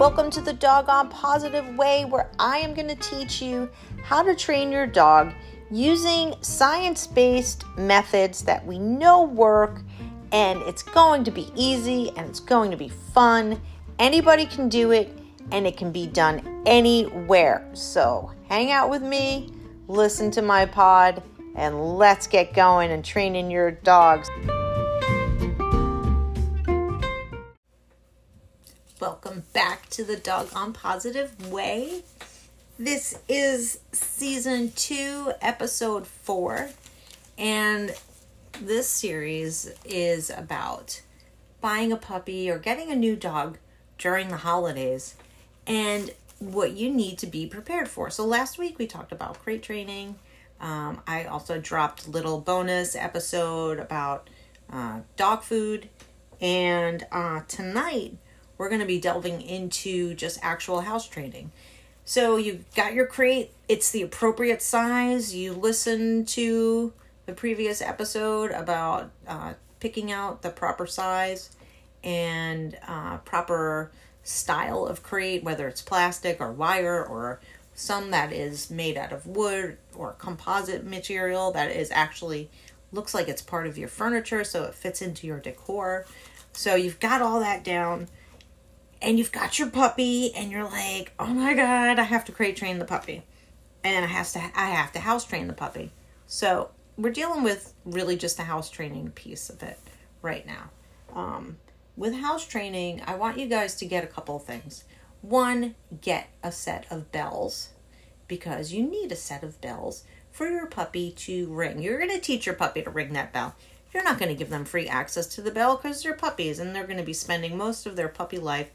Welcome to the Doggone Positive Way, where I am going to teach you how to train your dog using science based methods that we know work, and it's going to be easy and it's going to be fun. Anybody can do it, and it can be done anywhere. So hang out with me, listen to my pod, and let's get going and training your dogs. Welcome back to the dog Doggone Positive Way. This is season two, episode four, and this series is about buying a puppy or getting a new dog during the holidays and what you need to be prepared for. So, last week we talked about crate training. Um, I also dropped a little bonus episode about uh, dog food, and uh, tonight we're going to be delving into just actual house training. So you've got your crate, it's the appropriate size. You listen to the previous episode about uh, picking out the proper size and uh, proper style of crate, whether it's plastic or wire or some that is made out of wood or composite material that is actually looks like it's part of your furniture so it fits into your decor. So you've got all that down and you've got your puppy and you're like, "Oh my god, I have to crate train the puppy." And I has to I have to house train the puppy. So, we're dealing with really just the house training piece of it right now. Um, with house training, I want you guys to get a couple of things. One, get a set of bells because you need a set of bells for your puppy to ring. You're going to teach your puppy to ring that bell. You're not going to give them free access to the bell because they're puppies and they're going to be spending most of their puppy life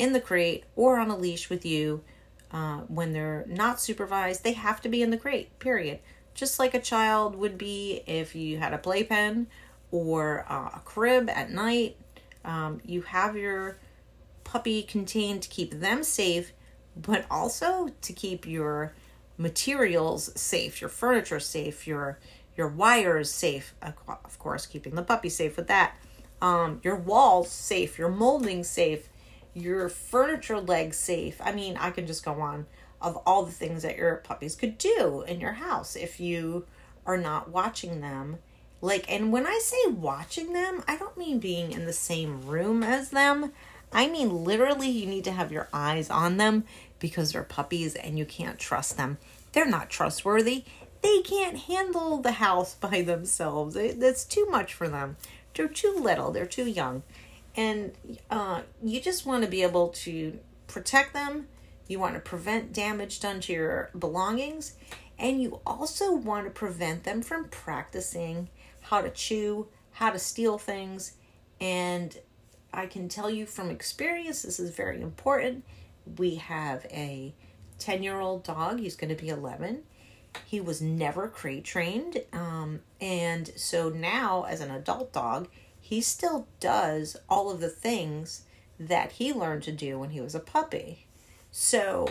in the crate or on a leash with you uh, when they're not supervised. They have to be in the crate, period. Just like a child would be if you had a playpen or uh, a crib at night. Um, you have your puppy contained to keep them safe, but also to keep your materials safe, your furniture safe, your your wires safe, of course, keeping the puppy safe with that. Um, your walls safe, your molding safe, your furniture legs safe. I mean, I can just go on of all the things that your puppies could do in your house if you are not watching them. Like, and when I say watching them, I don't mean being in the same room as them. I mean, literally, you need to have your eyes on them because they're puppies and you can't trust them. They're not trustworthy. They can't handle the house by themselves. That's too much for them. They're too little, they're too young and uh, you just want to be able to protect them you want to prevent damage done to your belongings and you also want to prevent them from practicing how to chew how to steal things and i can tell you from experience this is very important. We have a 10 year old dog he's going to be 11 he was never crate trained um, and so now as an adult dog he still does all of the things that he learned to do when he was a puppy. So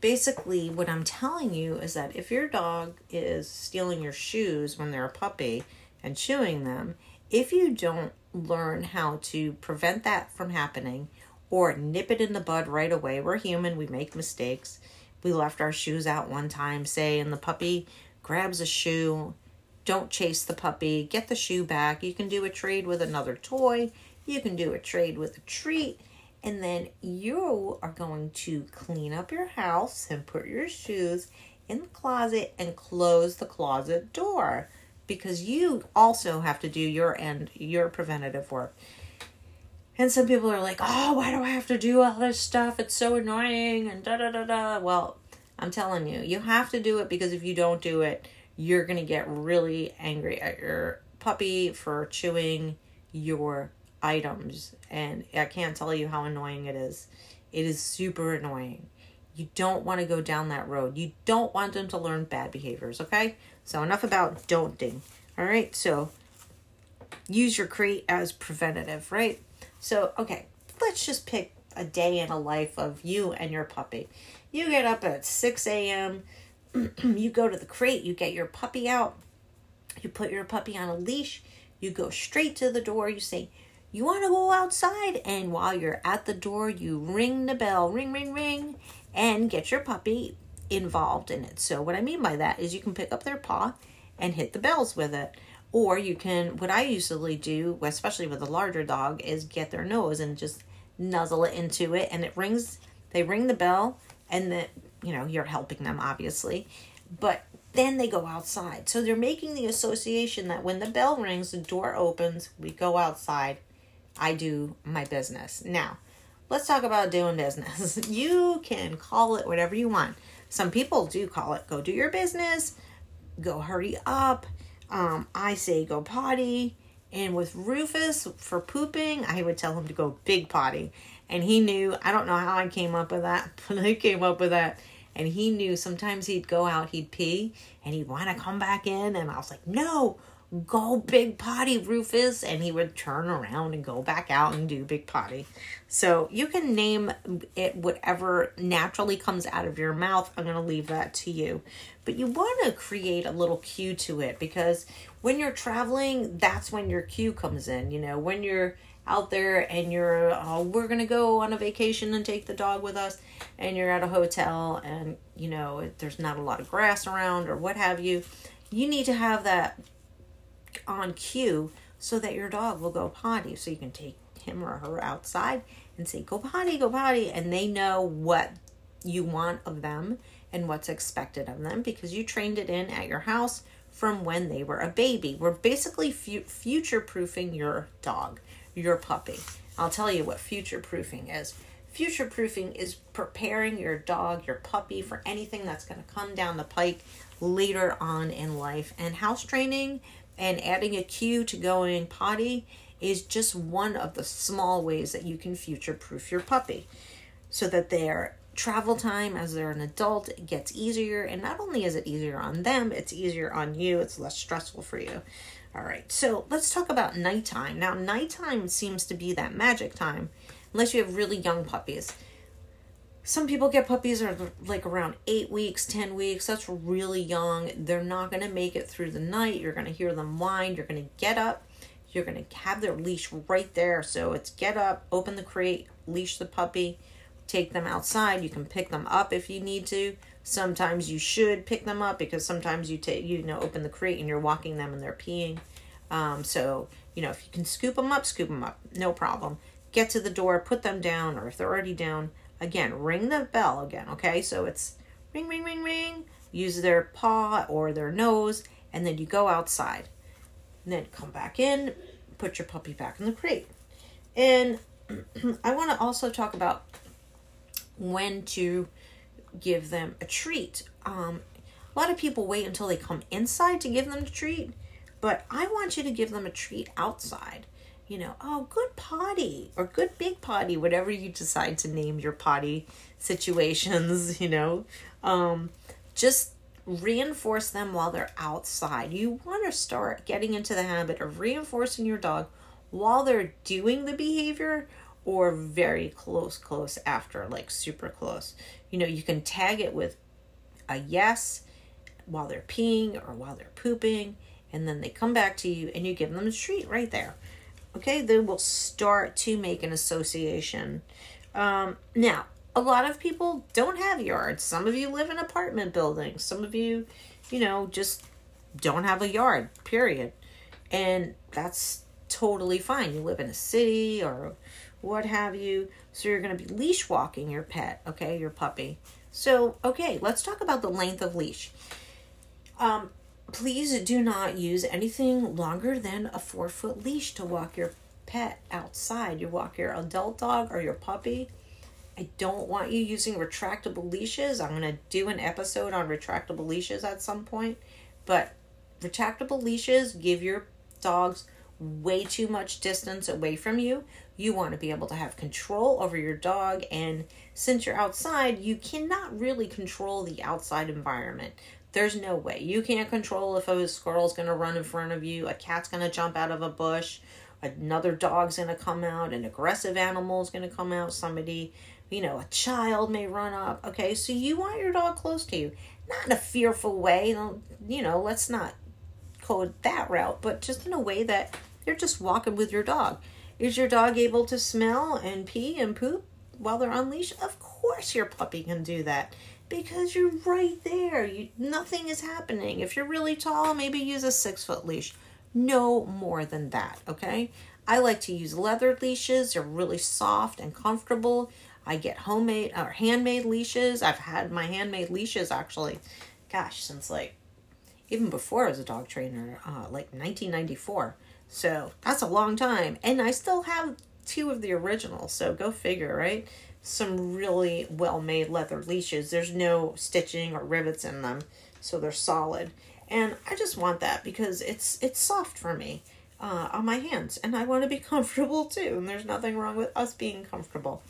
basically, what I'm telling you is that if your dog is stealing your shoes when they're a puppy and chewing them, if you don't learn how to prevent that from happening or nip it in the bud right away, we're human, we make mistakes. We left our shoes out one time, say, and the puppy grabs a shoe don't chase the puppy. Get the shoe back. You can do a trade with another toy. You can do a trade with a treat. And then you are going to clean up your house and put your shoes in the closet and close the closet door because you also have to do your end, your preventative work. And some people are like, oh, why do I have to do all this stuff? It's so annoying and da da da da. Well, I'm telling you, you have to do it because if you don't do it, you're going to get really angry at your puppy for chewing your items. And I can't tell you how annoying it is. It is super annoying. You don't want to go down that road. You don't want them to learn bad behaviors, okay? So, enough about don't ding. All right, so use your crate as preventative, right? So, okay, let's just pick a day in a life of you and your puppy. You get up at 6 a.m., you go to the crate, you get your puppy out, you put your puppy on a leash, you go straight to the door, you say, you want to go outside? And while you're at the door you ring the bell ring ring ring and get your puppy involved in it. So what i mean by that is you can pick up their paw and hit the bells with it. Or you can what i usually do especially with a larger dog is get their nose and just nuzzle it into it and it rings they ring the bell and then you know you're helping them obviously but then they go outside so they're making the association that when the bell rings the door opens we go outside I do my business. Now, let's talk about doing business. You can call it whatever you want. Some people do call it go do your business, go hurry up. Um, I say go potty. And with Rufus for pooping, I would tell him to go big potty. And he knew, I don't know how I came up with that, but I came up with that. And he knew sometimes he'd go out, he'd pee, and he'd want to come back in. And I was like, no, go big potty, Rufus. And he would turn around and go back out and do big potty. So you can name it whatever naturally comes out of your mouth. I'm going to leave that to you. But you want to create a little cue to it because when you're traveling, that's when your cue comes in. You know, when you're out there and you're, oh, we're to go on a vacation and take the dog with us, and you're at a hotel and, you know, there's not a lot of grass around or what have you, you need to have that on cue so that your dog will go potty. So you can take him or her outside and say, go potty, go potty. And they know what you want of them and what's expected of them because you trained it in at your house from when they were a baby. We're basically fu- future proofing your dog, your puppy. I'll tell you what future proofing is. Future proofing is preparing your dog, your puppy for anything that's going to come down the pike later on in life. And house training and adding a cue to going potty is just one of the small ways that you can future proof your puppy so that their travel time as they're an adult gets easier and not only is it easier on them it's easier on you it's less stressful for you all right so let's talk about nighttime now nighttime seems to be that magic time unless you have really young puppies some people get puppies are like around eight weeks, 10 weeks. That's really young. They're not going to make it through the night. You're going to hear them whine. You're going to get up. You're going to have their leash right there. So it's get up, open the crate, leash the puppy, take them outside. You can pick them up if you need to. Sometimes you should pick them up because sometimes you take, you know, open the crate and you're walking them and they're peeing. Um, so, you know, if you can scoop them up, scoop them up. No problem. Get to the door, put them down, or if they're already down, Again, ring the bell again, okay? So it's ring, ring, ring, ring. Use their paw or their nose, and then you go outside. And then come back in, put your puppy back in the crate. And I want to also talk about when to give them a treat. Um, a lot of people wait until they come inside to give them a treat, but I want you to give them a treat outside you know, oh, good potty or good big potty, whatever you decide to name your potty situations, you know. Um, just reinforce them while they're outside. You want to start getting into the habit of reinforcing your dog while they're doing the behavior or very close, close after, like super close. You know, you can tag it with a yes while they're peeing or while they're pooping, and then they come back to you and you give them a treat right there. Okay they will start to make an association. Um, now a lot of people don't have yards. Some of you live in apartment buildings. Some of you you know just don't have a yard period. And that's totally fine. You live in a city or what have you so you're going to be leash walking your pet okay your puppy so okay let's talk about the length of leash um, please do not use anything longer than a four foot leash to walk your pet outside. You walk your adult dog or your puppy. I don't want you using retractable leashes. I'm going to do an episode on retractable leashes at some point. But retractable leashes give your dogs way too much distance away from you. You want to be able to have control over your dog. And since you're outside, you cannot really control the outside environment. There's no way. You can't control if a squirrel's going to run in front of you, a cat's going to jump out of a bush, another dog's going to come out, an aggressive animal's going to come out, somebody, you know, a child may run up. Okay, so you want your dog close to you. Not in a fearful way, you know, let's not code that route, but just in a way that you're just walking with your dog. Is your dog able to smell and pee and poop while they're on leash? Of course, your puppy can do that because you're right there. You, nothing is happening. If you're really tall, maybe use a six foot leash. No more than that, okay? I like to use leather leashes. They're really soft and comfortable. I get homemade or handmade leashes. I've had my handmade leashes actually, gosh, since like even before I was a dog trainer, uh, like 1994. So that's a long time. And I still have two of the originals. So go figure, right? Some really well made leather leashes. There's no stitching or rivets in them. So they're solid. And I just want that because it's it's soft for me uh, on my hands. And I want to be comfortable too. And there's nothing wrong with us being comfortable.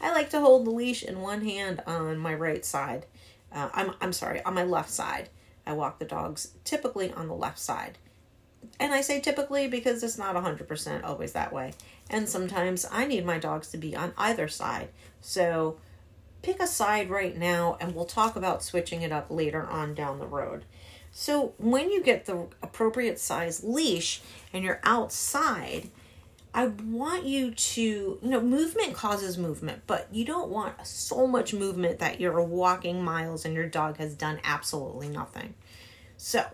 I like to hold the leash in one hand on my right side. Uh, I'm, I'm sorry, on my left side. I walk the dogs typically on the left side. And I say typically because it's not 100% always that way. And sometimes I need my dogs to be on either side. So pick a side right now and we'll talk about switching it up later on down the road. So when you get the appropriate size leash and you're outside, I want you to, you know, movement causes movement, but you don't want so much movement that you're walking miles and your dog has done absolutely nothing. So,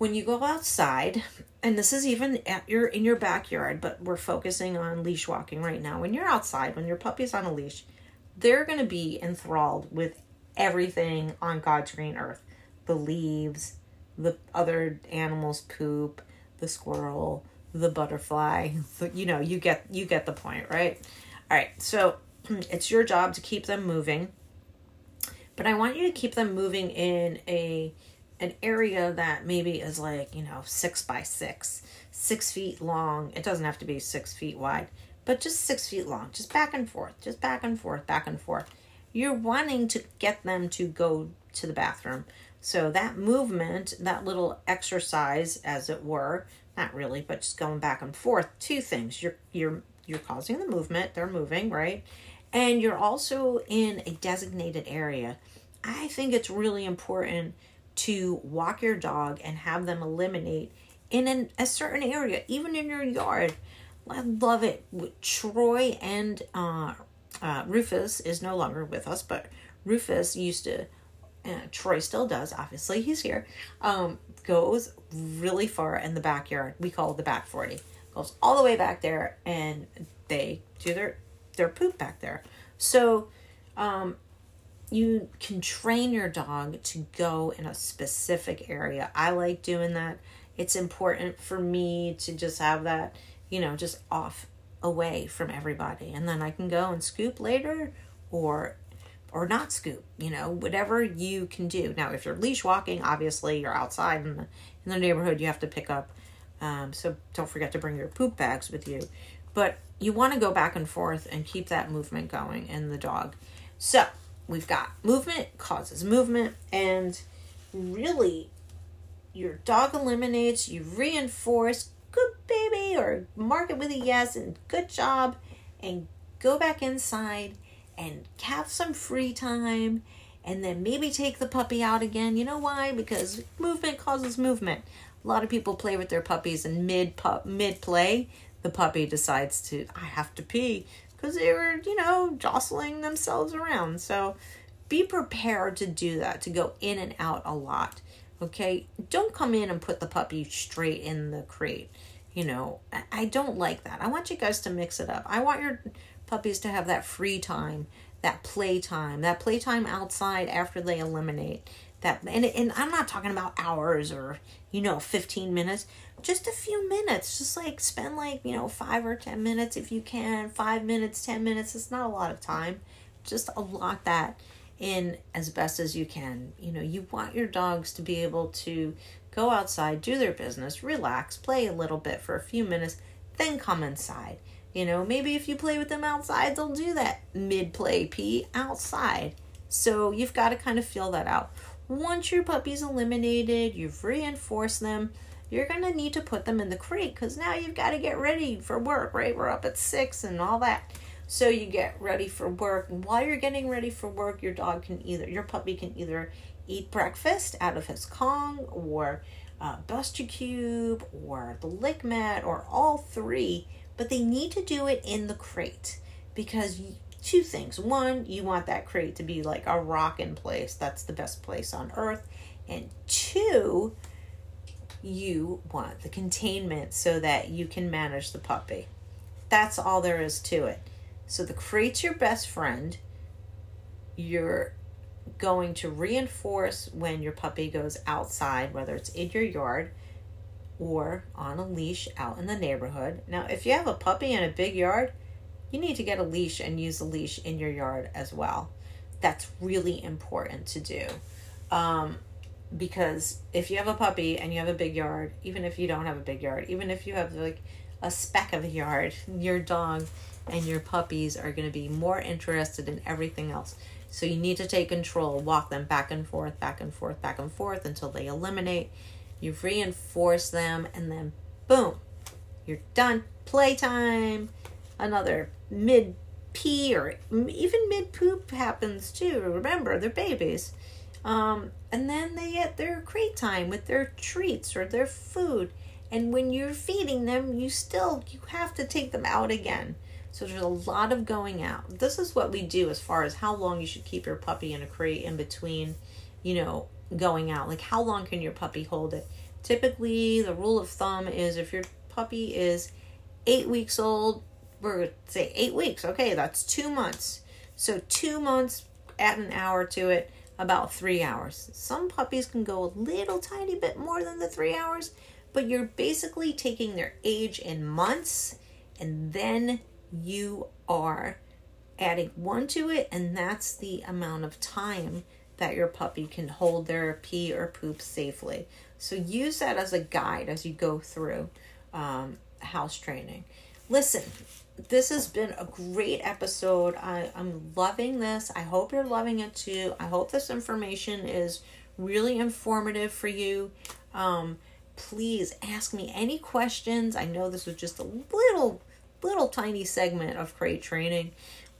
when you go outside, and this is even at your in your backyard, but we're focusing on leash walking right now. When you're outside, when your puppy's on a leash, they're going to be enthralled with everything on God's green earth. The leaves, the other animals poop, the squirrel, the butterfly. You know, you get you get the point, right? All right. So, it's your job to keep them moving. But I want you to keep them moving in a an area that maybe is like, you know, 6 by 6, 6 feet long. It doesn't have to be 6 feet wide, but just 6 feet long. Just back and forth, just back and forth, back and forth. You're wanting to get them to go to the bathroom. So that movement, that little exercise as it were, not really, but just going back and forth. Two things. You're you're you're causing the movement, they're moving, right? And you're also in a designated area. I think it's really important to walk your dog and have them eliminate in an, a certain area, even in your yard. I love it. Troy and uh, uh, Rufus is no longer with us, but Rufus used to, uh, Troy still does, obviously, he's here, um, goes really far in the backyard. We call it the back 40. Goes all the way back there and they do their their poop back there. So um you can train your dog to go in a specific area. I like doing that. It's important for me to just have that, you know, just off away from everybody. And then I can go and scoop later or or not scoop, you know, whatever you can do. Now, if you're leash walking, obviously you're outside in the in the neighborhood, you have to pick up. Um, so don't forget to bring your poop bags with you. But you want to go back and forth and keep that movement going in the dog. So we've got movement causes movement, and really, your dog eliminates, you reinforce, good baby, or mark it with a yes, and good job, and go back inside and have some free time and then maybe take the puppy out again. You know why? Because movement causes movement. A lot of people play with their puppies and mid mid play, the puppy decides to I have to pee because they were, you know, jostling themselves around. So be prepared to do that, to go in and out a lot. Okay? Don't come in and put the puppy straight in the crate. You know, I don't like that. I want you guys to mix it up. I want your puppies to have that free time that play time, that play time outside after they eliminate that and and I'm not talking about hours or you know 15 minutes, just a few minutes. Just like spend like, you know, 5 or 10 minutes if you can, 5 minutes, 10 minutes. It's not a lot of time. Just allot that in as best as you can. You know, you want your dogs to be able to go outside, do their business, relax, play a little bit for a few minutes, then come inside. You know, maybe if you play with them outside, they'll do that mid play pee outside. So you've got to kind of feel that out. Once your puppy's eliminated, you've reinforced them, you're going to need to put them in the crate because now you've got to get ready for work, right? We're up at six and all that. So you get ready for work. And while you're getting ready for work, your dog can either, your puppy can either eat breakfast out of his Kong or uh, Buster Cube or the lick mat or all three but they need to do it in the crate because two things. One, you want that crate to be like a rock in place. That's the best place on earth. And two, you want the containment so that you can manage the puppy. That's all there is to it. So the crate's your best friend. You're going to reinforce when your puppy goes outside, whether it's in your yard or on a leash out in the neighborhood. Now, if you have a puppy in a big yard, you need to get a leash and use a leash in your yard as well. That's really important to do. Um, because if you have a puppy and you have a big yard, even if you don't have a big yard, even if you have like a speck of a yard, your dog and your puppies are going to be more interested in everything else. So you need to take control, walk them back and forth, back and forth, back and forth until they eliminate. You reinforce them, and then boom, you're done. Playtime. Another mid pee or even mid poop happens too. Remember, they're babies. Um, and then they get their crate time with their treats or their food. And when you're feeding them, you still you have to take them out again. So there's a lot of going out. This is what we do as far as how long you should keep your puppy in a crate in between, you know, going out. Like how long can your puppy hold it? Typically, the rule of thumb is if your puppy is eight weeks old, we're say eight weeks. Okay, that's two months. So two months, add an hour to it, about three hours. Some puppies can go a little tiny bit more than the three hours, but you're basically taking their age in months and then you are adding one to it, and that's the amount of time that your puppy can hold their pee or poop safely. So use that as a guide as you go through um, house training. Listen, this has been a great episode. I, I'm loving this. I hope you're loving it too. I hope this information is really informative for you. Um, please ask me any questions. I know this was just a little little tiny segment of crate training.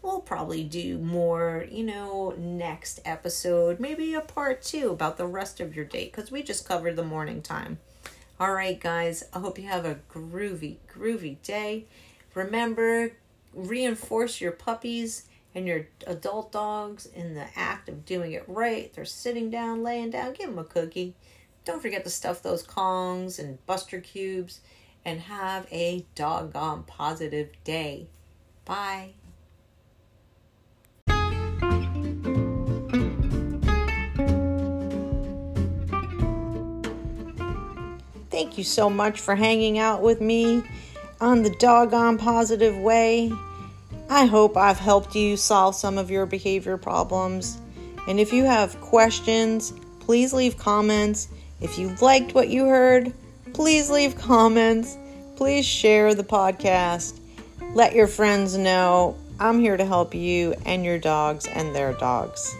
We'll probably do more, you know, next episode, maybe a part two about the rest of your day because we just covered the morning time. All right, guys, I hope you have a groovy, groovy day. Remember, reinforce your puppies and your adult dogs in the act of doing it right. They're sitting down, laying down, give them a cookie. Don't forget to stuff those Kongs and Buster Cubes and have a doggone positive day. Bye. Thank you so much for hanging out with me on the doggone positive way. I hope I've helped you solve some of your behavior problems. And if you have questions, please leave comments. If you liked what you heard, Please leave comments. Please share the podcast. Let your friends know I'm here to help you and your dogs and their dogs.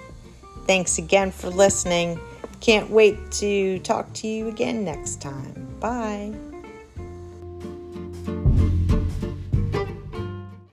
Thanks again for listening. Can't wait to talk to you again next time. Bye.